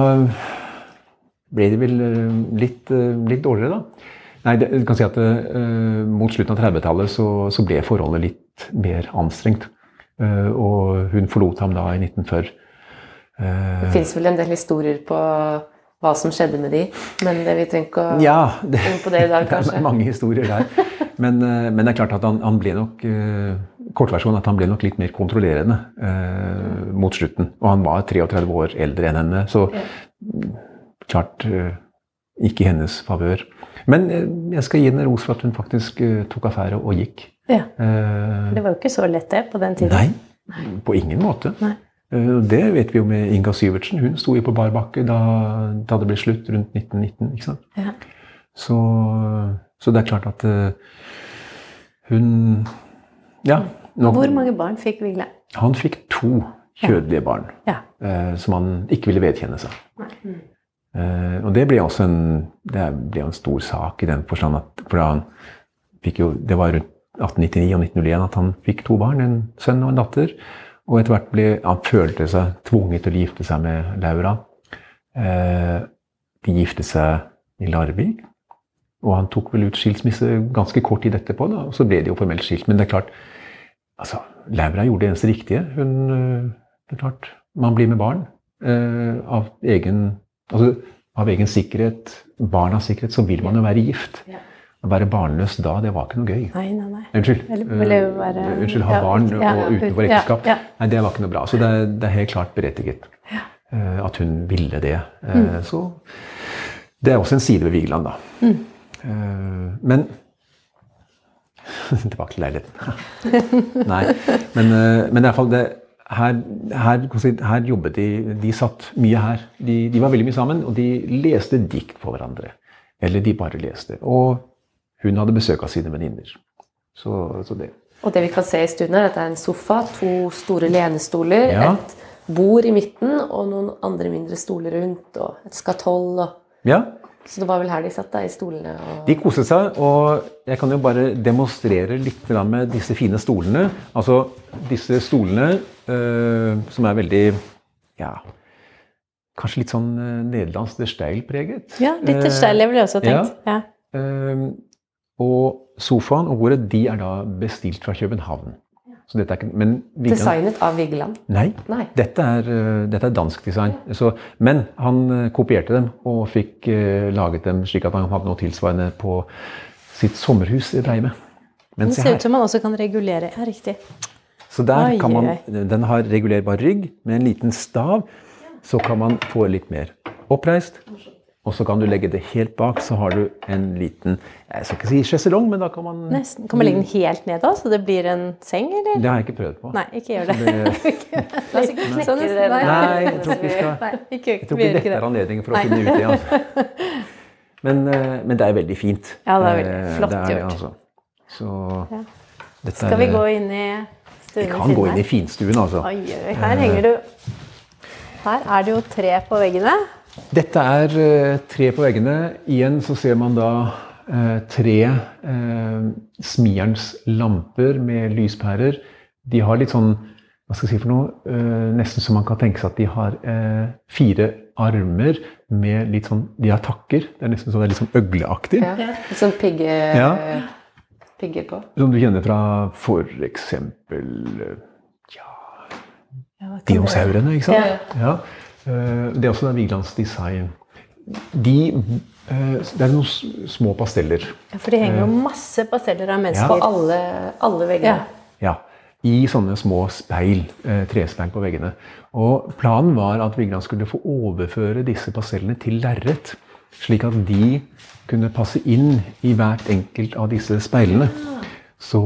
ble det vel eh, litt, eh, litt dårligere, da. Nei, det, du kan si at uh, Mot slutten av 30-tallet så, så ble forholdet litt mer anstrengt. Uh, og hun forlot ham da i 1940. Uh, Det fins vel en del historier på hva som skjedde med de, men det, vi trenger ikke å ja, det, inn på det i dag, kanskje. det er mange historier der. Men, eh, men det er klart at han, han ble nok eh, Kortversjonen at han ble nok litt mer kontrollerende eh, mot slutten. Og han var 33 år eldre enn henne, så klart eh, ikke i hennes favør. Men eh, jeg skal gi henne ros for at hun faktisk eh, tok affære og gikk. Ja. Eh, Det var jo ikke så lett, det, på den tiden. Nei, på ingen måte. Nei. Det vet vi jo med Inga Syvertsen. Hun sto jo på bar bakke da, da det ble slutt rundt 1919. ikke sant? Ja. Så, så det er klart at hun Ja. nå- Hvor mange barn fikk Vigle? Han fikk to kjødelige barn Ja. eh, som han ikke ville vedkjenne seg. Eh, og det ble også en, ble en stor sak i den forstand at for han fikk jo, Det var rundt 1899 og 1901 at han fikk to barn, en sønn og en datter. Og etter hvert ble han følte seg tvunget til å gifte seg med Laura. Eh, de gifte seg i Larvik. Og han tok vel ut skilsmisse ganske kort tid etterpå, da, og så ble de jo formelt skilt. Men det er klart, altså, Laura gjorde det eneste riktige. Hun, øh, det er klart, Man blir med barn øh, av, egen, altså, av egen sikkerhet, barnas sikkerhet, så vil man jo være gift. Ja. Å være barnløs da, det var ikke noe gøy. Nei, nei, nei. Unnskyld. Eller være- uh, unnskyld, ha barn ja, og utenfor ekteskap. ja. Nei, det var ikke noe bra. Så det, er- det er helt klart berettiget øh, at hun ville det. Mm. Så det er også en side ved Vigeland, da. Mm. men Tilbake til leiligheten. Nei. Men, eh, men i hvert fall det, her, her, her jobbet de De satt mye her. De, de var veldig mye sammen, og de leste dikt på hverandre. Eller de bare leste. Og hun hadde besøk av sine venninner. Så, så det Og det vi kan se i stuen her, det er en sofa, to store lenestoler, Ja. et bord i midten og noen andre mindre stoler rundt, og et skatoll. Og... Ja, Så det var vel her de satt, da, i stolene. Og... De koset seg, og jeg kan jo bare demonstrere litt med disse fine stolene. Altså disse stolene som er veldig ja, Kanskje litt sånn øh, nederlandsk der Steil-preget. Ja, litt der Steil, jeg ville også tenkt. Ja. Eh, og sofaen og bordet de er da bestilt fra København. Så dette er ikke, men Vigeland- Designet av Vigeland. Nei, Nei. dette er, dette er dansk design. Så, men han kopierte dem og fikk uh, laget dem slik at han hadde noe tilsvarende på sitt sommerhus i Breime. Men Det ser ut som man også kan regulere. Ja, riktig. Så der Oi, kan man, Den har regulerbar rygg med en liten stav. Så kan man få litt mer oppreist. Og så kan du legge det helt bak, så har du en liten Jeg skal ikke si sjeselong, men da kan man Nesten. Kan man legge den helt ned da, så det blir en seng, eller? Det har jeg ikke prøvd på. Nei, ikke gjør det. Det- La oss ikke knekke Sånn, det. nei. Nei, jeg tror ikke vi skal Nei, ikke, Jeg tror ikke dette er anledningen for å Nei. finne ut det. Altså. Men, eh, men det er veldig fint. Ja, det er veldig Eh, flott det er gjort. Altså. Så Ja. dette Skal vi gå inn i Vi kan gå inn i finstuen, altså. Oi, oi, her henger du Her er det jo tre på veggene. Dette er eh, tre på veggene. Igjen så ser man da eh, tre eh, smierens lamper med lyspærer. De har litt sånn hva skal jeg si for noe? Eh, nesten så man kan tenke seg at de har eh, fire armer med litt sånn De har takker. Det er nesten sånn, det er litt sånn øgleaktig. Ja. Litt sånn pigge, Ja. Pigger på. Som du kjenner fra f.eks. Ja, Ja, det- dinosaurene, ikke sant? Ja. Ja. Eh, Det er også da Vigelands design. De, eh, det er noen små pasteller. Ja, for det henger jo masse pasteller av På mennesker. alle, alle veggene. Ja. Ja, I sånne små speil, eh, trespeil på veggene. Og Planen var at Vigeland skulle få overføre disse pastellene til lerret. Slik at de kunne passe inn i hvert enkelt av disse speilene. Så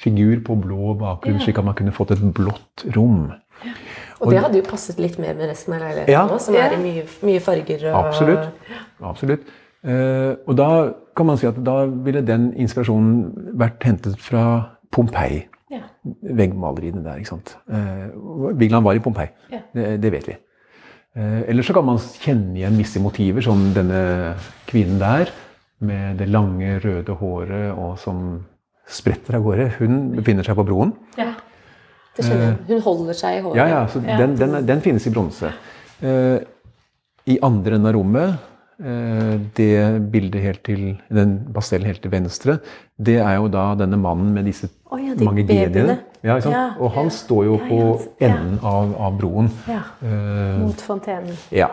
figur på blå bakgrunn, slik at man kunne fått et blått rom. Og det hadde jo passet litt mer med resten av leiligheten Ja. nå, som er i mye, mye farger. Og, Absolutt. Absolutt. Uh, og da kan man si at da ville den inspirasjonen vært hentet fra Pompeii. Ja. Veggmaleriene der, ikke sant. Uh, Vigeland var i Pompeii. Ja. Det, det vet vi. Eh, ellers så kan man kjenne igjen visse motiver, som denne kvinnen der, med det lange, røde håret og som spretter av gårde. Hun befinner seg på broen. Ja. Det skjønner jeg. Hun holder seg i håret. Ja, ja, så Den, den, er- den finnes i bronse. Eh, I andre enden av rommet, eh, det bildet helt til Den pastellen helt til venstre, det er jo da denne mannen med disse Å ja, de mange babyene. Ja, ikke sant? Ja. Og han står jo Ja, på enden av, av broen. Ja. Eh, Mot fontenen. ja.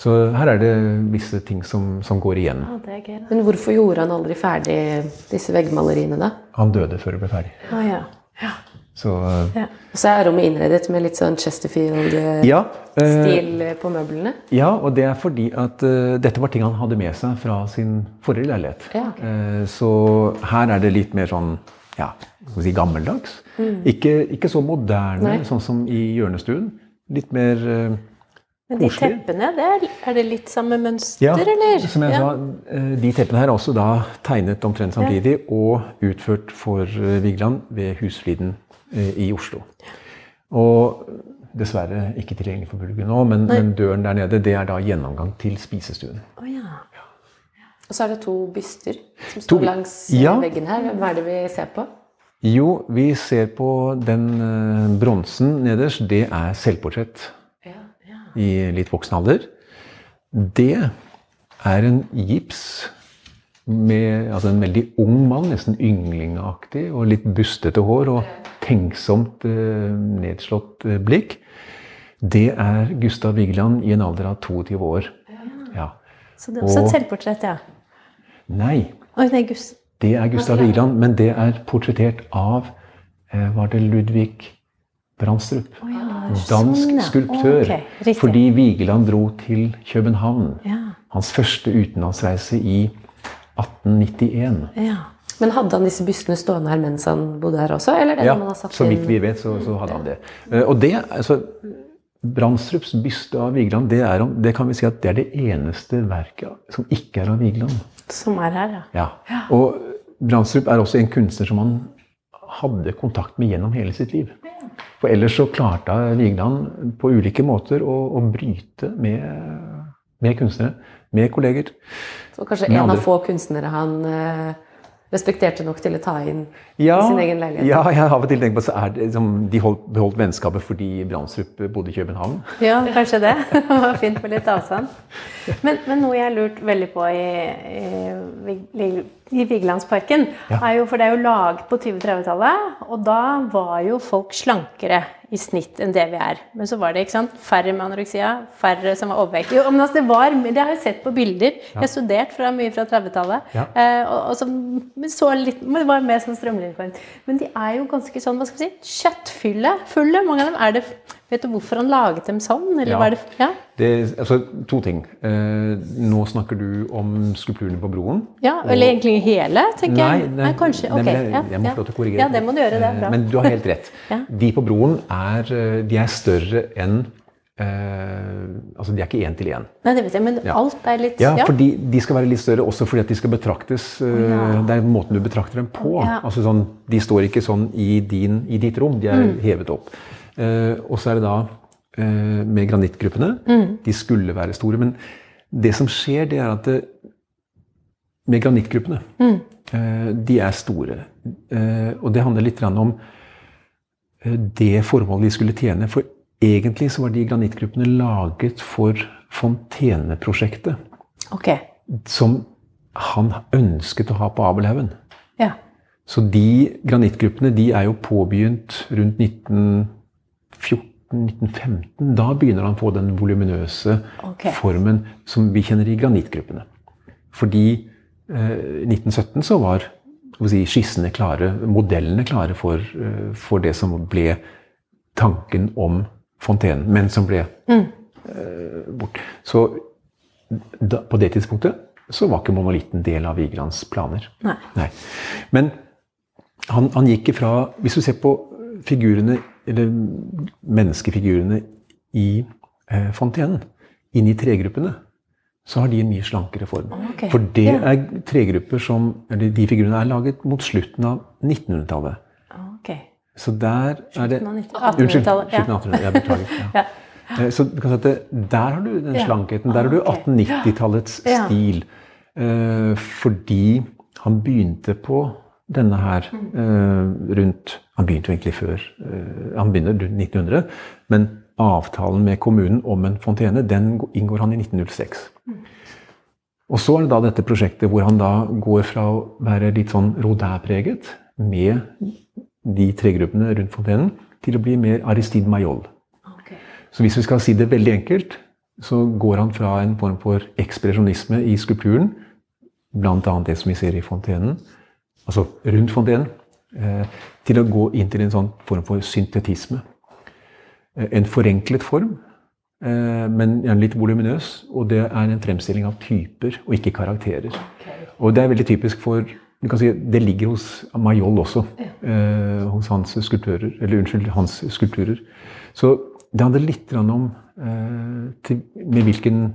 Så her er det visse ting som, som går igjen. Ja, det er gøy. Men hvorfor gjorde han aldri ferdig disse veggmaleriene, da? Han døde før det ble ferdig. Ah, ja. ja. Så eh, ja. Og så er rommet innredet med litt sånn Chesterfield-stil ja. eh, på møblene. Ja, og det er fordi at uh, dette var ting han hadde med seg fra sin forrige leilighet. Ja. Eh, så her er det litt mer sånn ja, si gammeldags. Ikke, ikke så moderne, Nei. sånn som i hjørnestuen. Litt mer eh, Men de teppene, det er, er det litt samme mønster, ja, eller? som jeg ja. sa, eh, de teppene her er også da tegnet omtrent samtidig og utført for eh, Vigeland ved Husfliden i Oslo. Og dessverre ikke tilgjengelig for publikum nå, men, men døren der nede det er da gjennomgang til spisestuen. Oh, ja. Og så er det to byster som står langs Ja. veggen her. Hva er det vi ser på? Jo, vi ser på den eh, bronsen nederst. Det er selvportrett i litt voksen alder. Det er en gips med altså en veldig ung mann, nesten ynglingaktig, og litt bustete hår og tenksomt eh, nedslått eh, blikk. Det er Gustav Vigeland i en alder av 22 år. Ja. Så det er også Og- et selvportrett, ja. Nei, Oi, nei, er Gus... Det er Gustav Vigeland, men det er portrettert av eh, Var det Ludvig Brandstrup? ja, Dansk sånn, ja. skulptør. Fordi Vigeland dro til København. Ja. Hans første utenlandsreise i 1891. ja. Men hadde han disse bystene stående her mens han bodde her også? Eller det Ja, noe man har satt så vidt vi vet, så, så hadde han det. Eh, Og det, altså, Brandstrups byste av Vigeland, det, er, det kan vi si at det er det eneste verket som ikke er av Vigeland. Som er her, ja. Ja. Og Brandstrup er også en kunstner som han hadde kontakt med gjennom hele sitt liv. For ellers så klarte Vigeland på ulike måter å, å bryte med, med kunstnere, med kolleger. Så kanskje en av få kunstnere han eh, respekterte nok til å ta inn Ja, i sin egen leilighet. ja, jeg har av og til tenkt på så er det, liksom, de holdt, beholdt vennskapet fordi Brandstrup bodde i København. Ja, kanskje det. Det var fint med litt avstand. Men, men noe jeg har lurt veldig på i, i, i, i Vigelandsparken, Ja. er jo for det er jo laget på 2030-tallet, og da var jo folk slankere i snitt enn det vi er. Men så var det ikke sant, færre med anoreksia, færre som var overvektige. Jo, men altså, det, var, det har jeg sett på bilder. Jeg har studert fra, mye fra 30-tallet. Ja. Eh, og, og som men så litt, men det var mer sånn strømlinjeform. Men de er jo ganske sånn, hva skal vi si, kjøttfylle. Fulle, mange av dem. Er det, vet du hvorfor han laget dem sånn? Eller Ja. var det, ja? Det, altså, to ting. Eh, nå snakker du om skulpturene på broen. Ja, eller egentlig hele, tenker Nei, jeg. Nei, kanskje. nei, Ok. men jeg- jeg må ja. få lov til å korrigere. Ja, det må du gjøre. Det er Eh, bra. Men du har helt rett. Ja. De på broen er, eh, de er større enn eh, Altså, de er ikke én til én. Nei, det vet jeg, men Ja. alt er litt Ja, fordi de skal være litt større også fordi at de skal betraktes eh, ja. Det er måten du betrakter dem på. Ja. Altså sånn, De står ikke sånn i, din, i ditt rom, de er Mm. hevet opp. Eh, og så er det da eh, med granittgruppene. Mm. De skulle være store. Men det som skjer, det er at det, med granittgruppene Mm. eh, De er store. Eh, og det handler litt om eh, det formålet de skulle tjene. For egentlig så var de granittgruppene laget for fonteneprosjektet Okay. som han ønsket å ha på Abelhaugen. Ja. Så de granittgruppene de er jo påbegynt rundt 1914-1915. Da begynner han å få den voluminøse okay. formen som vi kjenner i granittgruppene. Fordi eh, 1917 så var si, skissene klare, modellene klare for, eh, for det som ble tanken om fontenen, men som ble eh, bort. Så da, på det tidspunktet så var ikke monolitten del av Vigelands planer. Nei. Men han, han gikk ifra Hvis du ser på figurene, eller menneskefigurene i eh, fontenen, inn i tregruppene, så har de en mye slankere form. Okay. For det ja. er tregrupper som eller De figurene er laget mot slutten av 1900-tallet. Okay. Så der er det Slutten av 19 Unnskyld. 1800-tallet, ja. Slutten av 1800-tallet. Jeg beklager. Ja. Ja. Eh, Så du kan si at det, der har du den Ja. slankheten. Der har du 1890-tallets Ja. stil. Eh, fordi han begynte på denne her eh, rundt Han begynte jo egentlig før. eh, han begynner rundt 1900. Men avtalen med kommunen om en fontene, den inngår han i 1906. Og så er det da dette prosjektet hvor han da går fra å være litt sånn Rodin-preget med de tregruppene rundt fontenen, til å bli mer Aristide Mayol. Okay. Så hvis vi skal si det veldig enkelt, så går han fra en form for ekspresjonisme i skulpturen, bl.a. det som vi ser i fontenen, altså rundt fontenen, eh, til å gå inn til en sånn form for syntetisme. Eh, En forenklet form, eh, men litt voluminøs, og det er en fremstilling av typer og ikke karakterer. Og det er veldig typisk for du kan si, Det ligger hos Mayol også, eh, hos hans skulpturer. eller unnskyld, hans skulpturer. Så det handler litt om eh, til, med hvilken,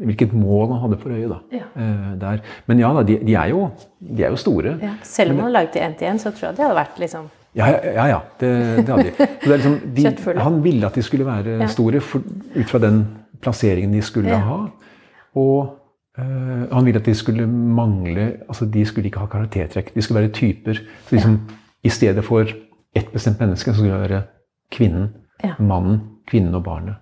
hvilket mål han hadde for øye. da. Ja. Eh, der. Men ja, da, de, de, er jo, de er jo store. Ja. Selv om han laget det én til én, så tror jeg det hadde vært liksom Ja, ja, ja, det, det hadde de. Det liksom, de han ville at de skulle være store for, ut fra den plasseringen de skulle ha. Og eh, han ville at de skulle mangle altså De skulle ikke ha karaktertrekk. De skulle være typer. Så liksom, I stedet for ett bestemt menneske, så skulle det være kvinnen, mannen, kvinnen og barnet.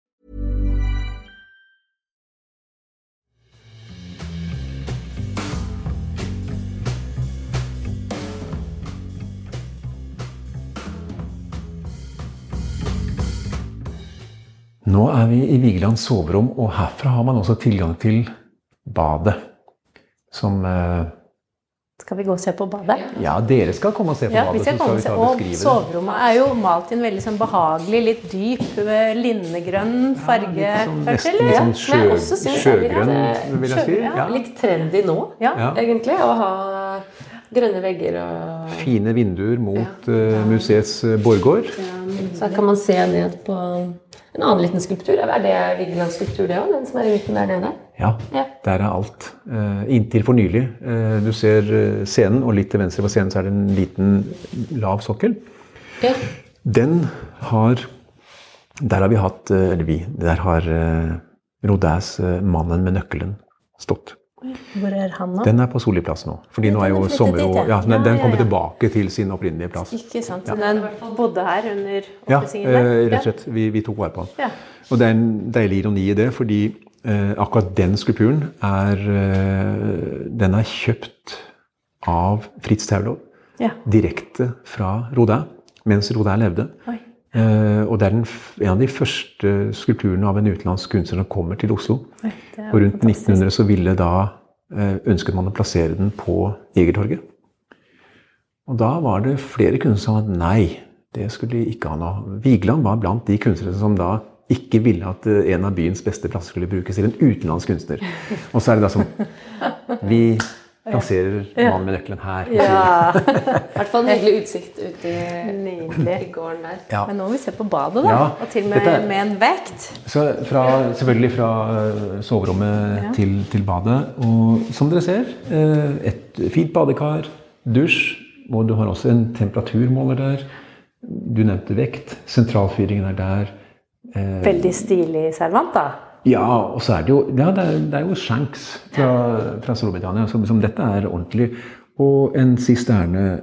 Nå er vi i Vigelands soverom, og herfra har man også tilgang til badet. Som eh, Skal vi gå og se på badet? Ja, dere skal komme og se på Ja, vi badet, skal så skal og vi ta Og og beskrive det. soverommet er jo malt i en veldig sånn behagelig, litt dyp eh, linnegrønn farge, Litt sånn, nesten litt sånn sjø, ja. er sjøgrønn, vil jeg si. Ja. Litt trendy nå, Ja. Ja. egentlig, å ha grønne vegger og Fine vinduer mot ja. museets borggård. Ja, Så her kan man se ned på en annen liten skulptur. Er det Vigelands skulptur, det òg? Den som er i midten der nede? Ja, Ja. der er alt. Eh, inntil for nylig. Eh, du ser eh, scenen, og litt til venstre for scenen så er det en liten lav sokkel. Ja. Den har Der har vi hatt eh, Eller vi. Der har eh, Rodins eh, 'Mannen med nøkkelen' stått. Hvor er han nå? Den er på Solli plass nå. Fordi Ja, nå er jo sommer og ja. den, den kommer tilbake til sin opprinnelige plass. Ikke sant. Så den bodde her under oppussingen Ja, der? rett og slett. Vi, vi tok vare på den. Ja. Og det er en deilig ironi i det, fordi eh, akkurat den skulpturen er eh, Den er kjøpt av Fritz Taulov Ja. direkte fra Rodin mens Rodin levde. Oi. Eh, og det er den, en av de første skulpturene av en utenlandsk kunstner som kommer til Oslo. Og rundt fantastisk. 1900 så ville da uh, ønsket man å plassere den på Egertorget. Og da var det flere kunstnere som sa nei, det skulle de ikke ha noe. Vigeland var blant de kunstnere som da ikke ville at eh, en av byens beste plasser skulle brukes til en utenlandsk kunstner. Og så er det da som Vi plasserer mannen med nøkkelen her. Ja, I hvert fall en hyggelig utsikt ute i, i gården der. Ja. Men nå må vi se på badet, da. Ja, Og til og med dette med en vekt. Så fra, selvfølgelig fra eh, soverommet Ja. til, til badet. Og som dere ser, eh, et fint badekar, dusj, og du har også en temperaturmåler der. Du nevnte vekt. Sentralfyringen er der. Eh, Veldig stilig servant, da. Ja, og så er det jo ja, det er, det er jo Shanks fra, fra Storbritannia. Som, som, dette er ordentlig. Og en sisterne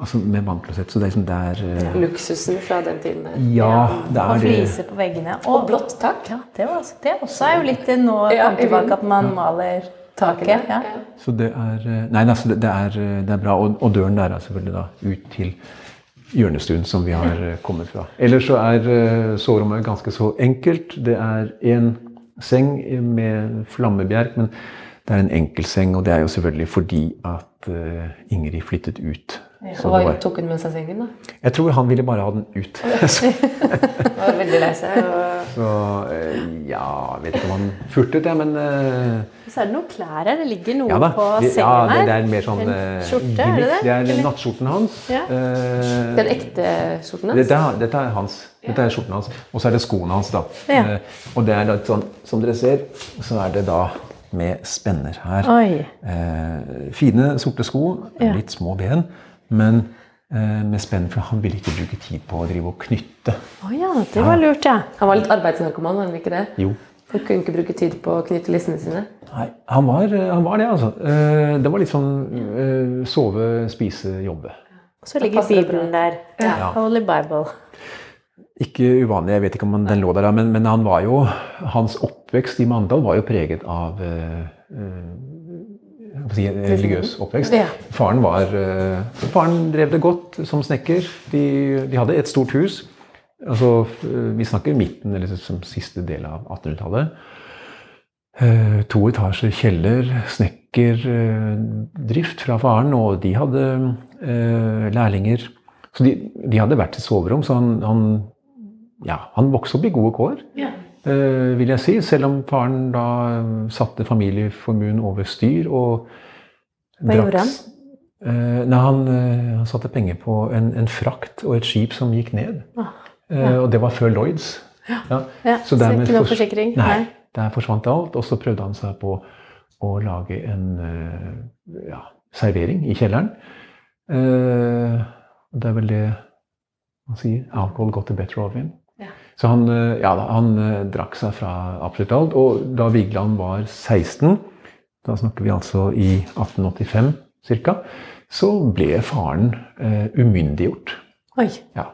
altså med vannklosett. Så det er liksom der uh, Luksusen fra den tiden der. Ja, det er og fliser på veggene. Og, og blått tak. Ja, det, var, det også er jo litt nå ja, tilbake at man maler taket. Ja. Så det er Nei, altså, det, er, det er bra. Og, og, døren der er selvfølgelig da ut til hjørnestuen som vi har eh, kommet fra. Ellers så er uh, soverommet ganske så enkelt. Det er én seng med flammebjerk, men det er en enkel seng. og det er jo selvfølgelig fordi at uh, Ingrid flyttet ut ja, hva var, tok hun med seg sengen, da? Jeg tror han ville bare ha den ut. Han var veldig lei seg. Og... Så eh, ja, jeg vet ikke om han furtet, ja, men uh... Så er det noen klær her. Det ligger noe ja, på sengen ja, her. Ja, det er mer sånn en skjorte, er det det? Det er nattskjorten hans. Ja. Den ekte skjorten hans? Dette, dette, er hans. Dette er skjorten hans. Og så er det skoene hans, da. Ja. Og det er litt sånn, som dere ser, så er det da med spenner her. fine, sorte sko. Litt små ben. Men eh, med spenn, for han ville ikke bruke tid på å drive og knytte. Å oh, ja, det var lurt, ja. Han var litt arbeidsnarkoman, var han ikke det? Jo. Han kunne ikke bruke tid på å knytte lissene sine? Nei, han var, eh, han var det, altså. Eh, det var litt sånn eh, sove, spise, jobbe. Og så ligger Bibelen der. Ja. ja. Holy Bible. Ikke uvanlig, jeg vet ikke om den lå der, men, men han var jo, hans oppvekst i Mandal var jo preget av uh, si, religiøs oppvekst. Ja. Faren, var, uh, faren drev det godt som snekker. De, de hadde et stort hus. Altså, uh, vi snakker midten, eller som siste del av 1800-tallet. Uh, eh, to etasjer kjeller, snekkerdrift fra faren, og de hadde lærlinger. Så de, de, hadde hvert sitt soverom, så han, han, ja, han vokste opp i gode kår. Ja. Uh, vil jeg si, Selv om faren da satte familieformuen over styr og Hva gjorde han? Uh, nei, han, han, satte penger på en, en, frakt og et skip som gikk ned. Ah, ja. og det var før Lloyds. Ja. ja. ja så, så ikke noe forsikring? Nei, der forsvant alt. Og så prøvde han seg på å lage en servering i kjelleren. det er vel det man sier. Alcohol got the better of him. Så han, eh, ja, han eh, drakk seg fra absolutt alt. Og da Vigeland var 16, da snakker vi altså i 1885 ca., så ble faren eh, umyndiggjort. Oi. Ja.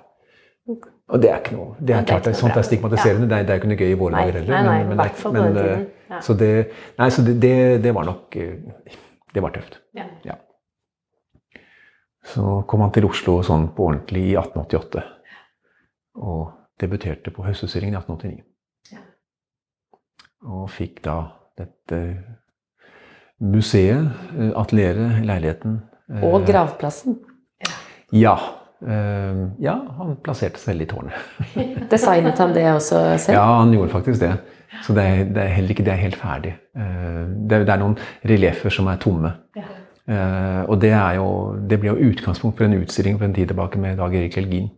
Og det er ikke noe det er klart, det er, Sånt er stigmatiserende. Ja. Det, er, det, er, ikke noe gøy i våre dager heller. Nei, nei, men, men, men, men ja. Så, det, nei, så det, det, var nok Det var tøft. Ja. ja. Så kom han til Oslo sånn på ordentlig i 1888. Og debuterte på Høstutstillingen i 1889. Ja. Og fikk da dette museet, eh, atelieret, leiligheten. Eh, Og gravplassen. Ja. Eh, ja, han plasserte seg selv i tårnet. Designet han det også selv? Ja, han gjorde faktisk det. Så det er, det er heller ikke det er helt ferdig. Det er, det er noen relieffer som er tomme. Ja. Og det, er jo, det ble jo utgangspunkt for en utstilling for en tid tilbake med Dag Erik Helgin.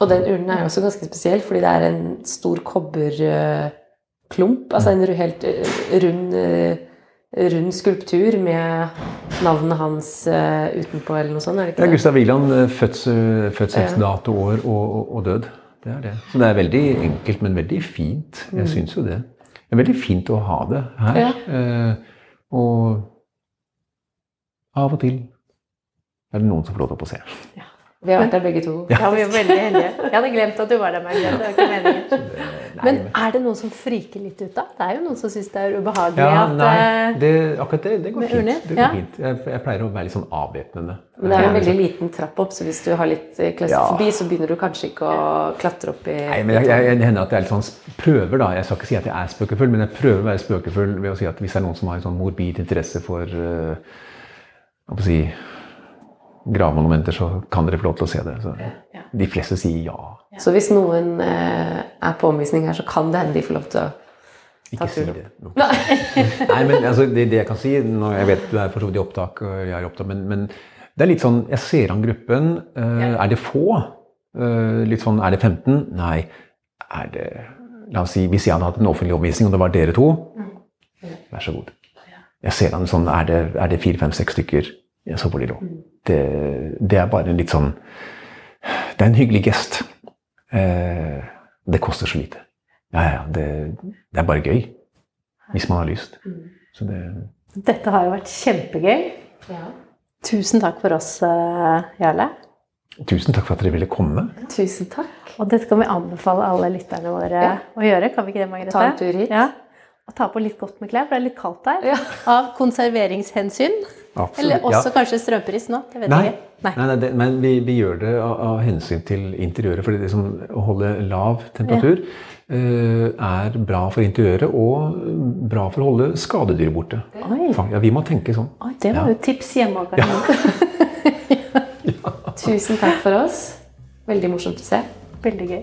Og den urnen er jo også ganske spesiell, fordi det er en stor kobberklump. Altså en helt eh, rund, eh, rund skulptur med navnet hans eh, utenpå, eller noe sånt? er det ikke det? Ja, Gustav Wieland, fødselsdato, år og, og, og, død. Det er det. Så det er veldig enkelt, men veldig fint. Jeg mm. syns jo det. Det er veldig fint å ha det her. Ja. og av og til er det noen som får lov til å se. Ja. Vi har vært der begge to. Ja, vi er veldig heldige. Jeg hadde glemt at du var der, Margrethe. Det var ikke meningen. Men er det noen som friker litt ut da? Det er jo noen som syns det er ubehagelig ja, at Nei, eh, det, akkurat det, det går fint. Det går ja. fint. Jeg, jeg, pleier å være litt sånn avvæpnende. Men det er en veldig liten trapp opp, så hvis du har litt eh, klaustrofobi, ja. så begynner du kanskje ikke å klatre opp i Nei, men jeg, jeg, Det hender at jeg er litt sånn prøver, da. Jeg skal ikke si at jeg er spøkefull, men jeg prøver å være spøkefull ved å si at hvis det er noen som har en sånn morbid interesse for uh, hva skal jeg si gravmonumenter, så kan dere få lov til å se det. Så de fleste sier ja. Så hvis noen eh, er på omvisning her, så kan det hende de får lov til å ikke si det. Nei. Nei, men altså, det, det, jeg kan si når Jeg vet du er for så vidt i opptak, og jeg er opptatt, men, men, det er litt sånn Jeg ser an gruppen. Uh, er det få? Uh, litt sånn Er det 15? Nei. Er det La oss si hvis jeg hadde hatt en offentlig omvisning, og det var dere to, mm. vær så god. Jeg ser an sånn Er det fire, fem, seks stykker? Ja, så får de. Mm det, det, er bare en litt sånn det er en hyggelig gest. Eh, det koster så lite. Ja, ja, det, det er bare gøy. Hvis man har lyst. Så det Dette har jo vært kjempegøy. Ja. Tusen takk for oss, eh, Jarle. Tusen takk for at dere ville komme. Tusen takk. Og dette kan vi anbefale alle lytterne våre Ja. å gjøre. Kan vi ikke det, Margrethe? Ta en tur hit. Ja. Og ta på litt godt med klær, for det er litt kaldt der. Ja. Av konserveringshensyn. Absolutt. Eller også Ja. kanskje strømpris nå. Det vet Nei, jeg ikke. nei. nei, det, men vi, vi gjør det av, av hensyn til interiøret. For det som, å holde lav temperatur eh, er bra for interiøret og bra for å holde skadedyr borte. Oi. Ja, vi må tenke sånn. Oi, det var jo tips hjemme. Tusen takk for oss. Veldig morsomt å se. Veldig gøy.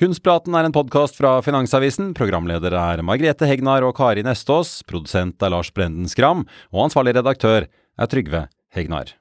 Kunstpraten er en podkast fra Finansavisen. Programledere er Margrethe Hegnar og Kari Nestås. Produsent er Lars Brenden Skram. Og ansvarlig redaktør er Trygve Hegnar.